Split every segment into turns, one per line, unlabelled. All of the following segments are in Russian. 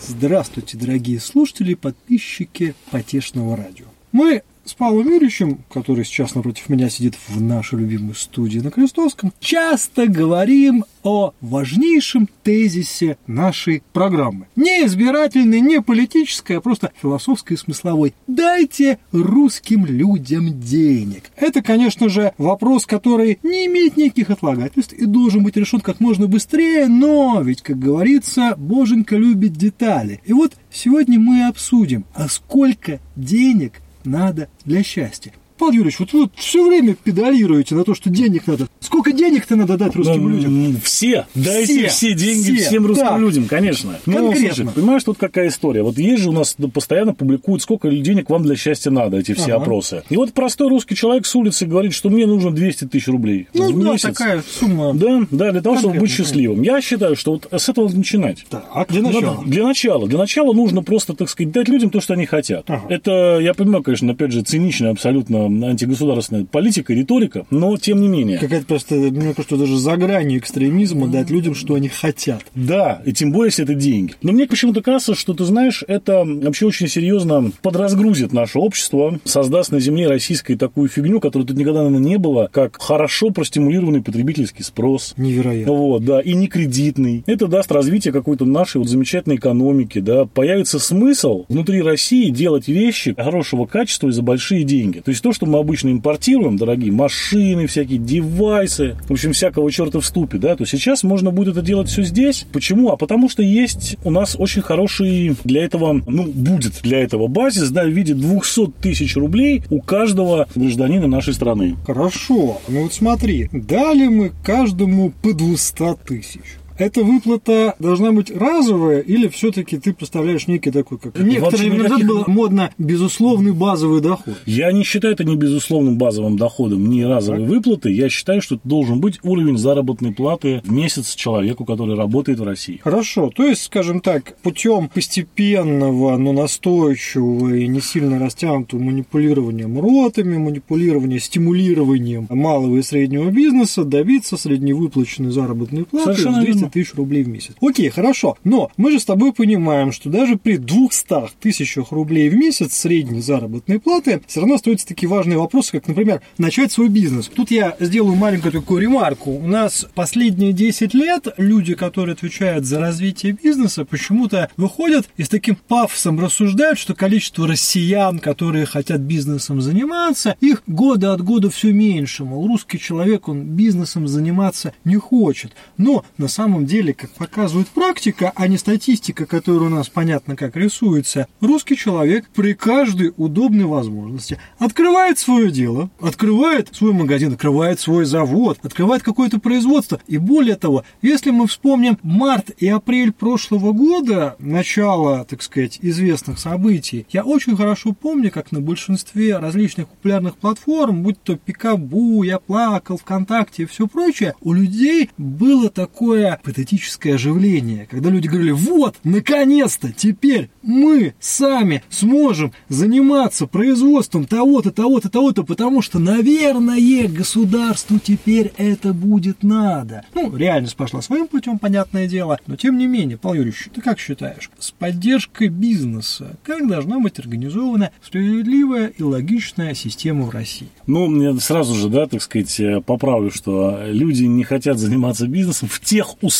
Здравствуйте, дорогие слушатели и подписчики Потешного радио. Мы с Павлом Юрьевичем, который сейчас напротив меня сидит в нашей любимой студии на Крестовском, часто говорим о важнейшем тезисе нашей программы. Не избирательный, не политической, а просто философской и смысловой. Дайте русским людям денег. Это, конечно же, вопрос, который не имеет никаких отлагательств и должен быть решен как можно быстрее, но ведь, как говорится, боженька любит детали. И вот сегодня мы обсудим, а сколько денег надо для счастья. Павел Юрьевич, вот вы все время педалируете на то, что денег надо. Сколько денег-то надо дать русским
Ну,
людям?
Все. Дайте все, деньги
все,
всем русским
да.
людям, конечно. Ну,
Конкретно.
слушай, понимаешь, тут какая история? Вот есть же у нас постоянно публикуют, сколько денег вам для счастья надо, эти все
Ага.
опросы. И вот простой русский человек с улицы говорит, что мне нужно 200 тысяч рублей
Ну
в
да,
месяц.
такая сумма.
Да, да, для того, чтобы быть счастливым. Я считаю, что вот с этого начинать.
Так, для начала.
Надо- для начала. Для начала нужно просто, так сказать, дать людям то, что они хотят.
Ага.
Это, я понимаю, конечно, опять же, циничная абсолютно антигосударственная политика, риторика, но тем не менее.
Какая-то просто, мне кажется, даже за гранью экстремизма дать людям, что они хотят.
Да, и тем более, если это деньги. Но мне почему-то кажется, что, ты знаешь, это вообще очень серьезно подразгрузит наше общество, создаст на земле российской такую фигню, которой тут никогда, наверное, не было, как хорошо простимулированный потребительский спрос.
Невероятно.
Вот, да, и не кредитный. Это даст развитие какой-то нашей вот замечательной экономики, да. Появится смысл внутри России делать вещи хорошего качества и за большие деньги. То есть то, что мы обычно импортируем, дорогие машины, всякие девайсы, в общем, всякого черта в ступе, да, то сейчас можно будет это делать все здесь. Почему? А потому что есть у нас очень хороший для этого, ну, будет для этого базис, да, в виде 200 тысяч рублей у каждого гражданина нашей страны.
Хорошо, ну вот смотри, дали мы каждому по 200 тысяч. Эта выплата должна быть разовая или все-таки ты представляешь некий такой, как... Некоторые времена
никаких-
было модно безусловный базовый доход.
Я не считаю это не безусловным базовым доходом, не разовой выплаты. Я считаю, что это должен быть уровень заработной платы в месяц человеку, который работает в России.
Хорошо, то есть, скажем так, путем постепенного, но настойчивого и не сильно растянутого манипулирования ротами, манипулирования стимулированием малого и среднего бизнеса добиться средневыплаченной заработной платы
Совершенно
в 200
верно.
тысяч рублей в месяц. Окей, хорошо, но мы же с тобой понимаем, что даже при 200 тысячах рублей в месяц средней заработной платы все равно остаются такие важные вопросы, как, например, начать свой бизнес. Тут я сделаю маленькую такую ремарку. У нас последние 10 лет люди, которые отвечают за развитие бизнеса, почему-то выходят и с таким пафосом рассуждают, что количество россиян, которые хотят бизнесом заниматься, их года от года все меньше. Мол, русский человек, он бизнесом заниматься не хочет. Но на самом деле, как показывает практика, а не статистика, которая у нас понятно как рисуется, русский человек при каждой удобной возможности открывает свое дело, открывает свой магазин, открывает свой завод, открывает какое-то производство. И более того, если мы вспомним март и апрель прошлого года, начало, так сказать, известных событий, я очень хорошо помню, как на большинстве различных популярных платформ, будь то Пикабу, Я плакал, ВКонтакте и все прочее, у людей было такое патетическое оживление, когда люди говорили, вот, наконец-то, теперь мы сами сможем заниматься производством того-то, того-то, того-то, потому что, наверное, государству теперь это будет надо. Ну, реальность пошла своим путем, понятное дело, но тем не менее, Павел Юрьевич, ты как считаешь, с поддержкой бизнеса, как должна быть организована справедливая и логичная система в России?
Ну, мне сразу же, да, так сказать, э, поправлю, что люди не хотят заниматься бизнесом в тех условиях,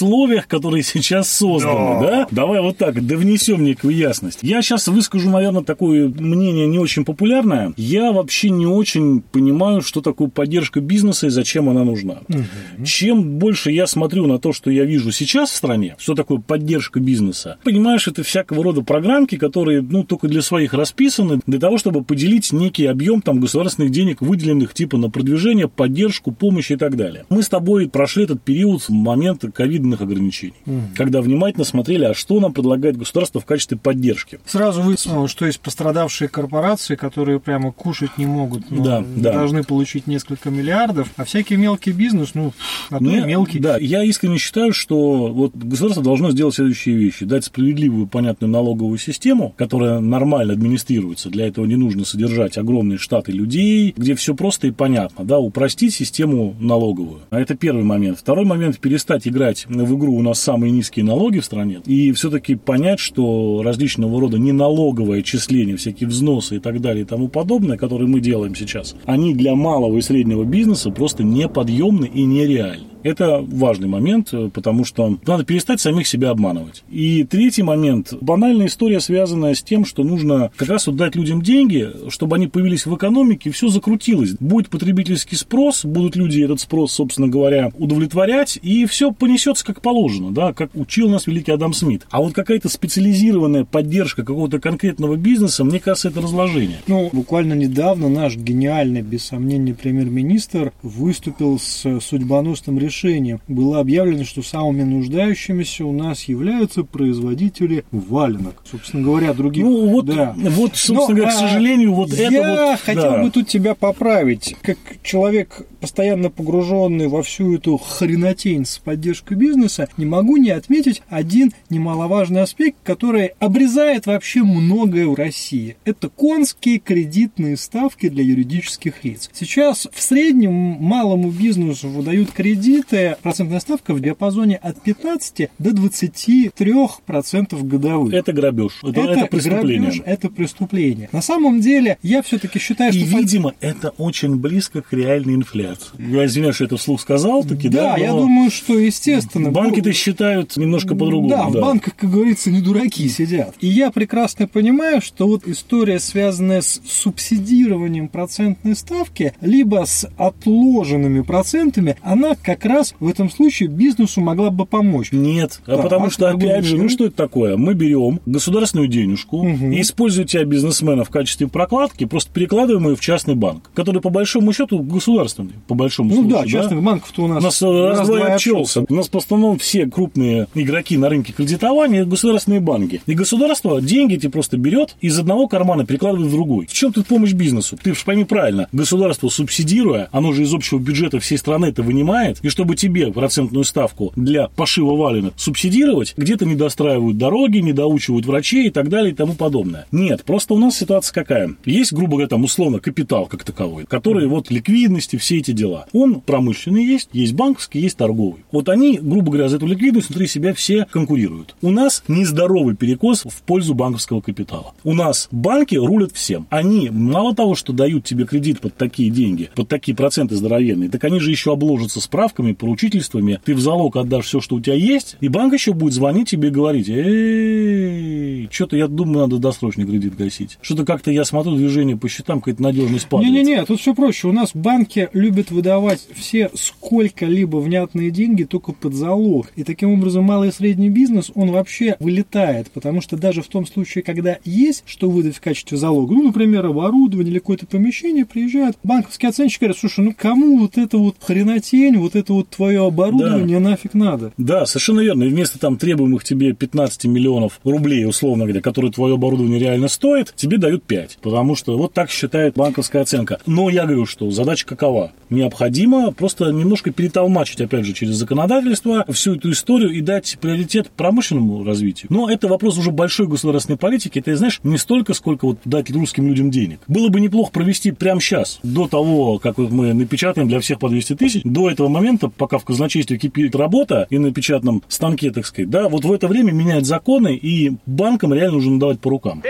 которые сейчас созданы,
Да.
да? Давай вот так, да внесем некую ясность. Я сейчас выскажу, наверное, такое мнение не очень популярное. Я вообще не очень понимаю, что такое поддержка бизнеса и зачем она нужна. Чем больше я смотрю на то, что я вижу сейчас в стране, что такое поддержка бизнеса, понимаешь, это всякого рода программки, которые, ну, только для своих расписаны, для того, чтобы поделить некий объем там государственных денег, выделенных типа на продвижение, поддержку, помощь и так далее. Мы с тобой прошли этот период, момент ковидной ковидных ограничений, mm. когда внимательно смотрели, а что нам предлагает государство в качестве поддержки.
Сразу выяснилось, что есть пострадавшие корпорации, которые прямо кушать не могут, но
да, да.
должны получить несколько миллиардов, а всякий мелкий бизнес, ну, а
Мне,
мелкий.
Да, я искренне считаю, что вот государство должно сделать следующие вещи. Дать справедливую, понятную налоговую систему, которая нормально администрируется. Для этого не нужно содержать огромные штаты людей, где все просто и понятно. Да, упростить систему налоговую. А это первый момент. Второй момент – перестать играть в игру у нас самые низкие налоги в стране и все-таки понять, что различного рода неналоговое отчисления, всякие взносы и так далее и тому подобное, которые мы делаем сейчас, они для малого и среднего бизнеса просто неподъемны и нереальны. Это важный момент, э, потому что надо перестать самих себя обманывать. И третий момент. Банальная история, связанная с тем, что нужно как раз вот дать людям деньги, чтобы они появились в экономике, и все закрутилось. Будет потребительский спрос, будут люди этот спрос, собственно говоря, удовлетворять, и все понесется как положено, да, как учил нас великий Адам Смит. А вот какая-то специализированная поддержка какого-то конкретного бизнеса, мне кажется, это разложение.
Ну, буквально недавно наш гениальный, без сомнения, премьер-министр выступил с судьбоносным решением решением было объявлено, что самыми нуждающимися у нас являются производители валенок. Собственно говоря, других...
Ну, вот, да. вот собственно Но, говоря, к а, сожалению, вот
я
это вот...
Я хотел
да.
бы тут тебя поправить. Как человек, постоянно погруженный во всю эту хренотень с поддержкой бизнеса, не могу не отметить один немаловажный аспект, который обрезает вообще многое в России. Это конские кредитные ставки для юридических лиц. Сейчас в среднем малому бизнесу выдают кредит открытая процентная ставка в диапазоне от 15 до 23% годовых.
Это грабеж. Это, это, это преступление. Грабеж,
это преступление. На самом деле, я все-таки считаю,
что... И, видимо, это очень близко к реальной инфляции. Я извиняюсь, что это вслух сказал, таки,
да? Да, я думаю, что, естественно...
Банки-то считают немножко по-другому.
Да, да, в банках, как говорится, не дураки сидят. И я прекрасно понимаю, что вот история, связанная с субсидированием процентной ставки, либо с отложенными процентами, она как раз в этом случае бизнесу могла бы помочь.
Нет, а потому что, опять же, ну что это такое? Мы берем государственную денежку угу. и, используя тебя, бизнесмена, в качестве прокладки, просто перекладываем ее в частный банк, который, по большому счету, государственный, по большому
ну,
случаю.
Ну да, частных да? банков-то у нас... У нас
раз-два обчелся. У нас, по основном, все крупные игроки на рынке кредитования – государственные банки. И государство деньги эти просто берет из одного кармана перекладывает в другой. В чем тут помощь бизнесу? Ты пойми правильно, государство субсидируя, оно же из общего бюджета всей страны это вынимает, и чтобы тебе процентную ставку для пошива валенок субсидировать, где-то не достраивают дороги, не доучивают врачей и так далее и тому подобное. Нет, просто у нас ситуация какая? Есть, грубо говоря, там условно капитал как таковой, который вот ликвидности, все эти дела. Он промышленный есть, есть банковский, есть торговый. Вот они, грубо говоря, за эту ликвидность внутри себя все конкурируют. У нас нездоровый перекос в пользу банковского капитала. У нас банки рулят всем. Они мало того, что дают тебе кредит под такие деньги, под такие проценты здоровенные, так они же еще обложатся справками, поручениями поручительствами, ты в залог отдашь все, что у тебя есть, и банк еще будет звонить тебе и говорить, эй, что-то я думаю, надо досрочный кредит гасить. Что-то как-то я смотрю движение по счетам, какая-то надежность падает.
Не-не-не, тут все проще. У нас банки любят выдавать все сколько-либо внятные деньги только под залог. И таким образом малый и средний бизнес, он вообще вылетает, потому что даже в том случае, когда есть что выдать в качестве залога, ну, например, оборудование или какое-то помещение, приезжают банковские оценщики говорят, слушай, ну кому вот это вот хренотень, вот это вот твое оборудование да. нафиг надо.
Да, совершенно верно. И вместо там требуемых тебе 15 миллионов рублей, условно говоря, которые твое оборудование реально стоит, тебе дают 5. Потому что вот так считает банковская оценка. Но я говорю, что задача какова? Необходимо просто немножко перетолмачить, опять же, через законодательство всю эту историю и дать приоритет промышленному развитию. Но это вопрос уже большой государственной политики. Это, знаешь, не столько, сколько вот дать русским людям денег. Было бы неплохо провести прямо сейчас, до того, как вот мы напечатаем для всех по 200 тысяч, до этого момента, пока в казначействе кипит работа и на печатном станке, так сказать, да, вот в это время меняют законы, и банкам реально нужно давать по рукам.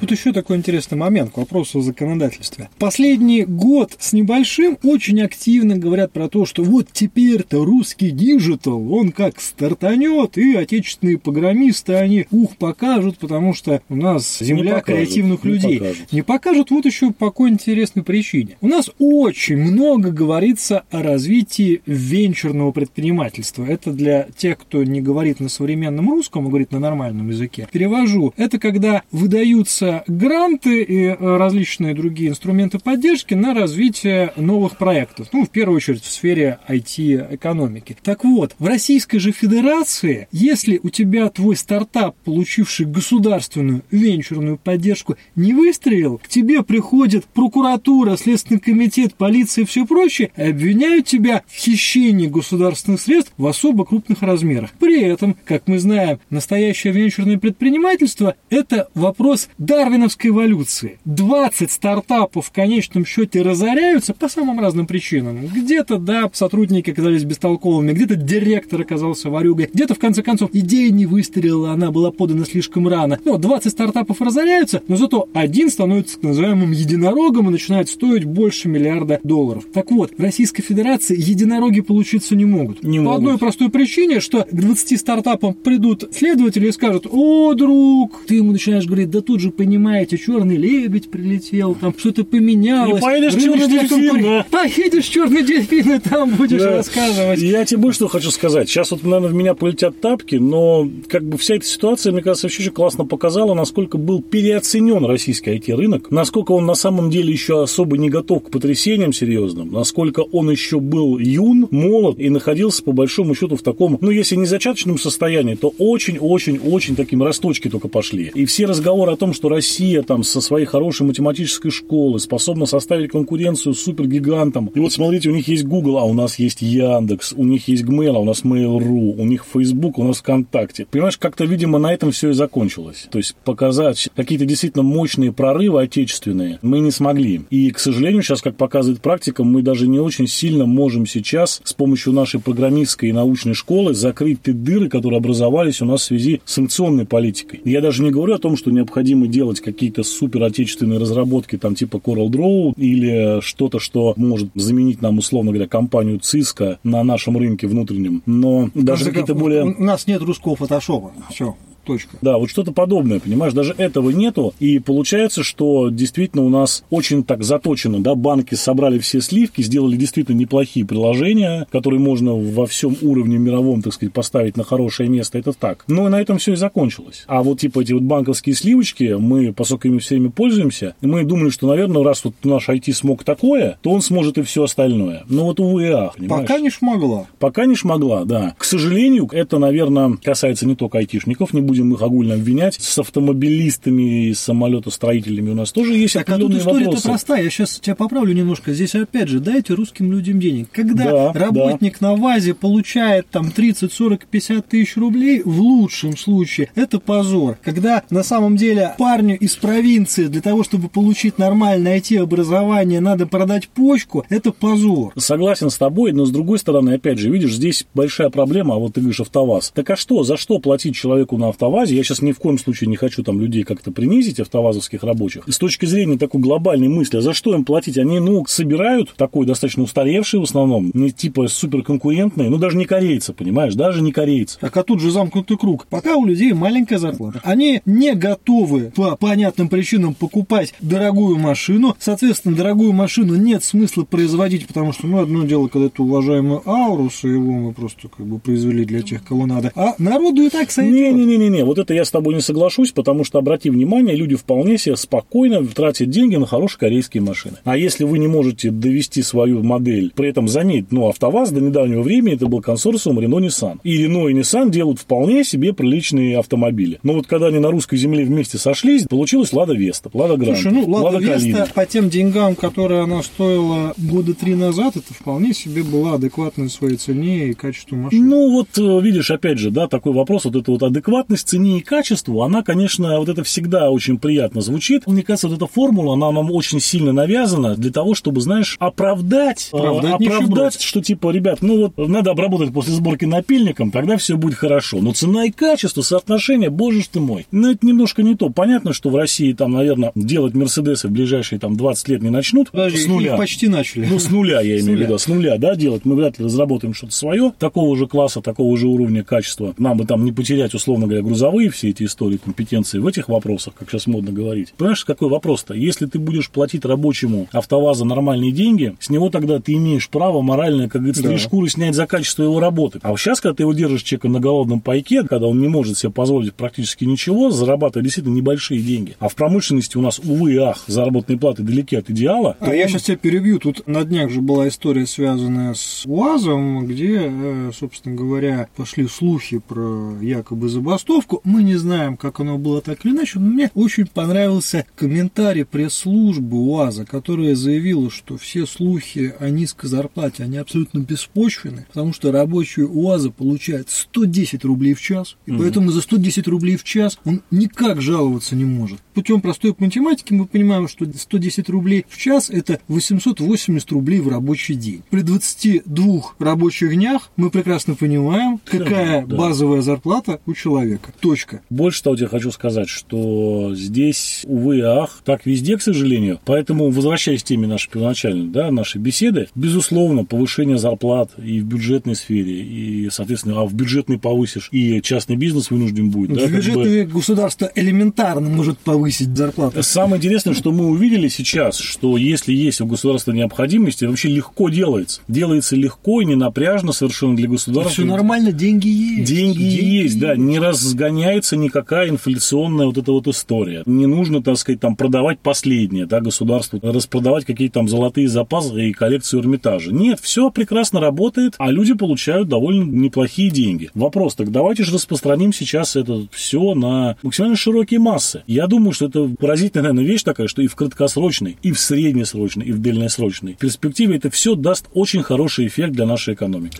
Тут еще такой интересный момент к вопросу о законодательстве. Последний год с небольшим очень активно говорят про то, что вот теперь-то русский digital, он как стартанет, и отечественные программисты, они ух покажут, потому что у нас земля не креативных покажут, людей. Не покажут. не покажут вот еще по какой интересной причине. У нас очень много говорится о развитии венчурного предпринимательства. Это для тех, кто не говорит на современном русском, а говорит на нормальном языке. Перевожу. Это когда выдаются выделяются гранты и э, различные другие инструменты поддержки на развитие новых проектов. Ну, в первую очередь в сфере IT-экономики. Так вот, в Российской же Федерации, если у тебя твой стартап, получивший государственную венчурную поддержку, не выстрелил, к тебе приходит прокуратура, Следственный комитет, полиция и все прочее, и обвиняют тебя в хищении государственных средств в особо крупных размерах. При этом, как мы знаем, настоящее венчурное предпринимательство – это вопрос дарвиновской эволюции. 20 стартапов в конечном счете разоряются по самым разным причинам. Где-то, да, сотрудники оказались бестолковыми, где-то директор оказался варюгой, где-то, в конце концов, идея не выстрелила, она была подана слишком рано. Но 20 стартапов разоряются, но зато один становится так называемым единорогом и начинает стоить больше миллиарда долларов. Так вот, в Российской Федерации единороги получиться не могут.
Не
По
могут.
одной простой причине, что к 20 стартапам придут следователи и скажут, о, друг, ты ему начинаешь говорить, да тут же понимаете, черный лебедь прилетел, там что-то поменялось.
И поедешь «Черный дельфин»,
конкуренция». Поедешь в черный дельфин, и там будешь
Да.
рассказывать.
Я тебе больше что хочу сказать. Сейчас вот, наверное, в меня полетят тапки, но как бы вся эта ситуация, мне кажется, вообще очень классно показала, насколько был переоценен российский IT-рынок, насколько он на самом деле еще особо не готов к потрясениям серьезным, насколько он еще был юн, молод и находился, по большому счету, в таком, ну, если не зачаточном состоянии, то очень-очень-очень таким росточки только пошли. И все разговоры о том, что Россия там со своей хорошей математической школы способна составить конкуренцию супергигантам. И вот смотрите, у них есть Google, а у нас есть Яндекс, у них есть Gmail, а у нас Mail.ru, у них Facebook, у нас ВКонтакте. Понимаешь, как-то, видимо, на этом все и закончилось. То есть показать какие-то действительно мощные прорывы отечественные мы не смогли. И, к сожалению, сейчас, как показывает практика, мы даже не очень сильно можем сейчас с помощью нашей программистской и научной школы закрыть те дыры, которые образовались у нас в связи с санкционной политикой. Я даже не говорю о том, что необходимо делать какие-то супер отечественные разработки, там типа Coral Draw или что-то, что может заменить нам, условно говоря, компанию Cisco на нашем рынке внутреннем. Но даже какие-то
как-
более...
У нас нет русского фотошопа. Все, точка.
Да, вот что-то подобное, понимаешь, даже этого нету, и получается, что действительно у нас очень так заточено, да, банки собрали все сливки, сделали действительно неплохие приложения, которые можно во всем уровне мировом, так сказать, поставить на хорошее место, это так. Но на этом все и закончилось. А вот типа эти вот банковские сливочки, мы, поскольку ими всеми пользуемся, мы думали, что, наверное, раз вот наш IT смог такое, то он сможет и все остальное. Но вот увы и ах, понимаешь?
Пока не шмогла.
Пока не шмогла, да. К сожалению, это, наверное, касается не только айтишников, не будем их огульно обвинять. С автомобилистами и самолетостроителями у нас тоже есть
Так, а тут
определенные
история-то простая. Я сейчас тебя поправлю немножко. Здесь опять же, дайте русским людям денег. Когда
Да,
работник на ВАЗе получает там 30, 40, 50 тысяч рублей, в лучшем случае, это позор. Когда на самом деле парню из провинции для того, чтобы получить нормальное IT-образование, надо продать почку, это позор.
Согласен с тобой, но с другой стороны, опять же, видишь, здесь большая проблема, а вот ты говоришь АвтоВАЗ. Так а что, за что платить человеку на АвтоВАЗе? Я сейчас ни в коем случае не хочу там людей как-то принизить, автовазовских рабочих. С точки зрения такой глобальной мысли, а за что им платить? Они, ну, собирают такой достаточно устаревший в основном, не типа суперконкурентный, ну, даже не корейцы, понимаешь, даже не корейцы.
Так а тут же замкнутый круг. Пока у людей маленькая зарплата. Они не готовы по понятным причинам покупать дорогую машину. Соответственно, дорогую машину нет смысла производить, потому что, ну, одно дело, когда это уважаемый Аурус, и его мы просто как бы произвели для тех, кого надо. А народу и так сойдет.
Не-не-не-не, вот это я с тобой не соглашусь, потому что, обрати внимание, люди вполне себе спокойно тратят деньги на хорошие корейские машины. А если вы не можете довести свою модель, при этом заметь, ну, АвтоВАЗ до недавнего времени это был консорциум Renault-Nissan. И Renault и Nissan делают вполне себе приличные автомобили. Но вот когда они на русской земле вместе сошлись, получилась Лада Веста, Лада Гранта,
Слушай, ну, Лада
Калина.
Веста по тем деньгам, которые она стоила года три назад, это вполне себе была адекватной своей цене и качеству машины.
Ну, вот э, видишь, опять же, да, такой вопрос, вот эта вот адекватность цене и качеству, она, конечно, вот это всегда очень приятно звучит. Мне кажется, вот эта формула, она нам очень сильно навязана для того, чтобы, знаешь, оправдать, э,
Оправдать
оправдать, что типа, ребят, ну вот надо обработать после сборки напильником, тогда все будет хорошо. Но цена и качество, соотношение, боже ж ты мой. Ну, это немножко не то. Понятно, что в России там, наверное, делать Мерседесы в ближайшие там 20 лет не начнут.
Подожди,
с нуля.
их почти начали.
Ну, с нуля, я имею в виду, с нуля, да, делать. Мы вряд ли разработаем что-то свое, такого же класса, такого же уровня качества. Нам бы там не потерять, условно говоря, грузовые все эти истории, компетенции в этих вопросах, как сейчас модно говорить. Понимаешь, какой вопрос-то? Если ты будешь платить рабочему АвтоВАЗа нормальные деньги, с него тогда ты имеешь право моральное, как говорится, да. шкуры снять за качество его работы. А сейчас, когда ты его держишь человека на голодном пайке, когда он не может себе позволить практически ничего, зарабатывать действительно небольшие деньги. А в промышленности у нас, увы, ах, заработные платы далеки от идеала.
А я сейчас тебя перебью. Тут на днях же была история, связанная с УАЗом, где, э, собственно говоря, пошли слухи про якобы забастовку. Мы не знаем, как оно было так или иначе, но мне очень понравился комментарий пресс-службы УАЗа, которая заявила, что все слухи о низкой зарплате, они абсолютно беспочвены, потому что рабочий УАЗа получает 110 рублей в час, и угу. поэтому за 110 рублей в час он никак жаловаться не может. Путем простой математики мы понимаем, что 110 рублей в час – это 880 рублей в рабочий день. При 22 рабочих днях мы прекрасно понимаем, какая да. базовая зарплата у человека. Точка.
Больше того, я хочу сказать, что здесь, увы и ах, так везде, к сожалению. Поэтому, возвращаясь к теме нашей первоначальной, да, нашей беседы, безусловно, повышение зарплат и в бюджетной сфере, и, соответственно, а в бюджетный повысишь, и частный бизнес вынужден будет.
Да, в бюджетный бы... государство элементарно может повысить зарплату.
Самое интересное, что мы увидели сейчас, что если есть у государства необходимость, вообще легко делается. Делается легко и не напряжно совершенно для государства.
Все нормально, деньги есть.
Деньги, деньги есть, есть, да, не разгоняется никакая инфляционная вот эта вот история. Не нужно, так сказать, там продавать последнее, да, государству, распродавать какие-то там золотые запасы и коллекцию Эрмитажа. Нет, все прекрасно работает, а люди получают довольно неплохие деньги. Вопрос, так давайте же распространим сейчас это все на максимально широкие массы. Я думаю, что это поразительная, наверное, вещь такая, что и в краткосрочной, и в среднесрочной, и в дальносрочной перспективе это все даст очень хороший эффект для нашей экономики.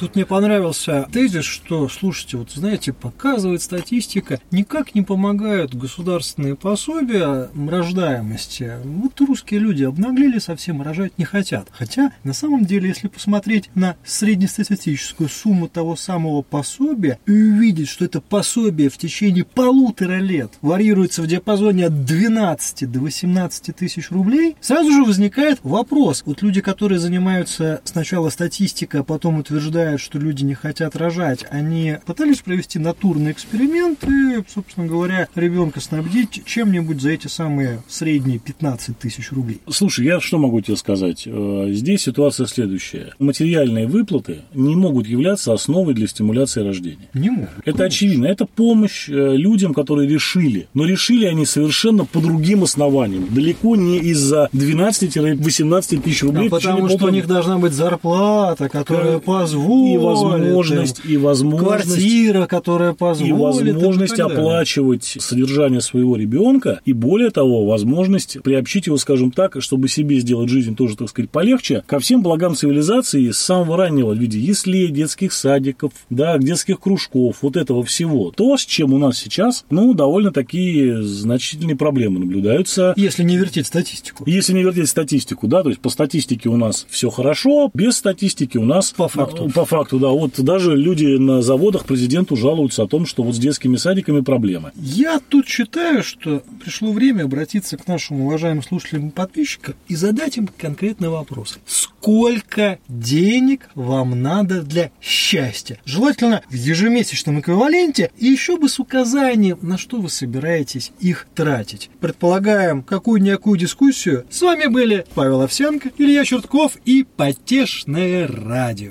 Тут мне понравился тезис, что, слушайте, вот знаете, показывает статистика, никак не помогают государственные пособия рождаемости. Вот русские люди обнаглели, совсем рожать не хотят. Хотя, на самом деле, если посмотреть на среднестатистическую сумму того самого пособия и увидеть, что это пособие в течение полутора лет варьируется в диапазоне от 12 до 18 тысяч рублей, сразу же возникает вопрос. Вот люди, которые занимаются сначала статистикой, а потом утверждают, утверждают, что люди не хотят рожать, они пытались провести натурный эксперимент и, собственно говоря, ребенка снабдить чем-нибудь за эти самые средние 15 тысяч рублей.
Слушай, я что могу тебе сказать? Э, здесь ситуация следующая. Материальные выплаты не могут являться основой для стимуляции рождения.
Не могут.
Это конечно. очевидно. Это помощь э, людям, которые решили. Но решили они совершенно по другим основаниям. Далеко не из-за 12-18 тысяч рублей.
А потому что у них должна быть зарплата, которая позволит
и возможность, и возможность,
квартира, которая позволит,
и возможность и оплачивать содержание своего ребенка, и более того, возможность приобщить его, скажем так, чтобы себе сделать жизнь тоже, так сказать, полегче, ко всем благам цивилизации с самого раннего в виде яслей, детских садиков, да, детских кружков, вот этого всего. То, с чем у нас сейчас, ну, довольно такие значительные проблемы наблюдаются.
Если не вертеть статистику.
Если не вертеть статистику, да, то есть по статистике у нас все хорошо, без статистики у нас
по факту,
по факту, да. Вот даже люди на заводах президенту жалуются о том, что вот с детскими садиками проблемы.
Я тут считаю, что пришло время обратиться к нашим уважаемым слушателям и подписчикам и задать им конкретный вопрос. Сколько денег вам надо для счастья? Желательно в ежемесячном эквиваленте и еще бы с указанием, на что вы собираетесь их тратить. Предполагаем какую-никакую дискуссию. С вами были Павел Овсянко, Илья Чертков и Потешное радио.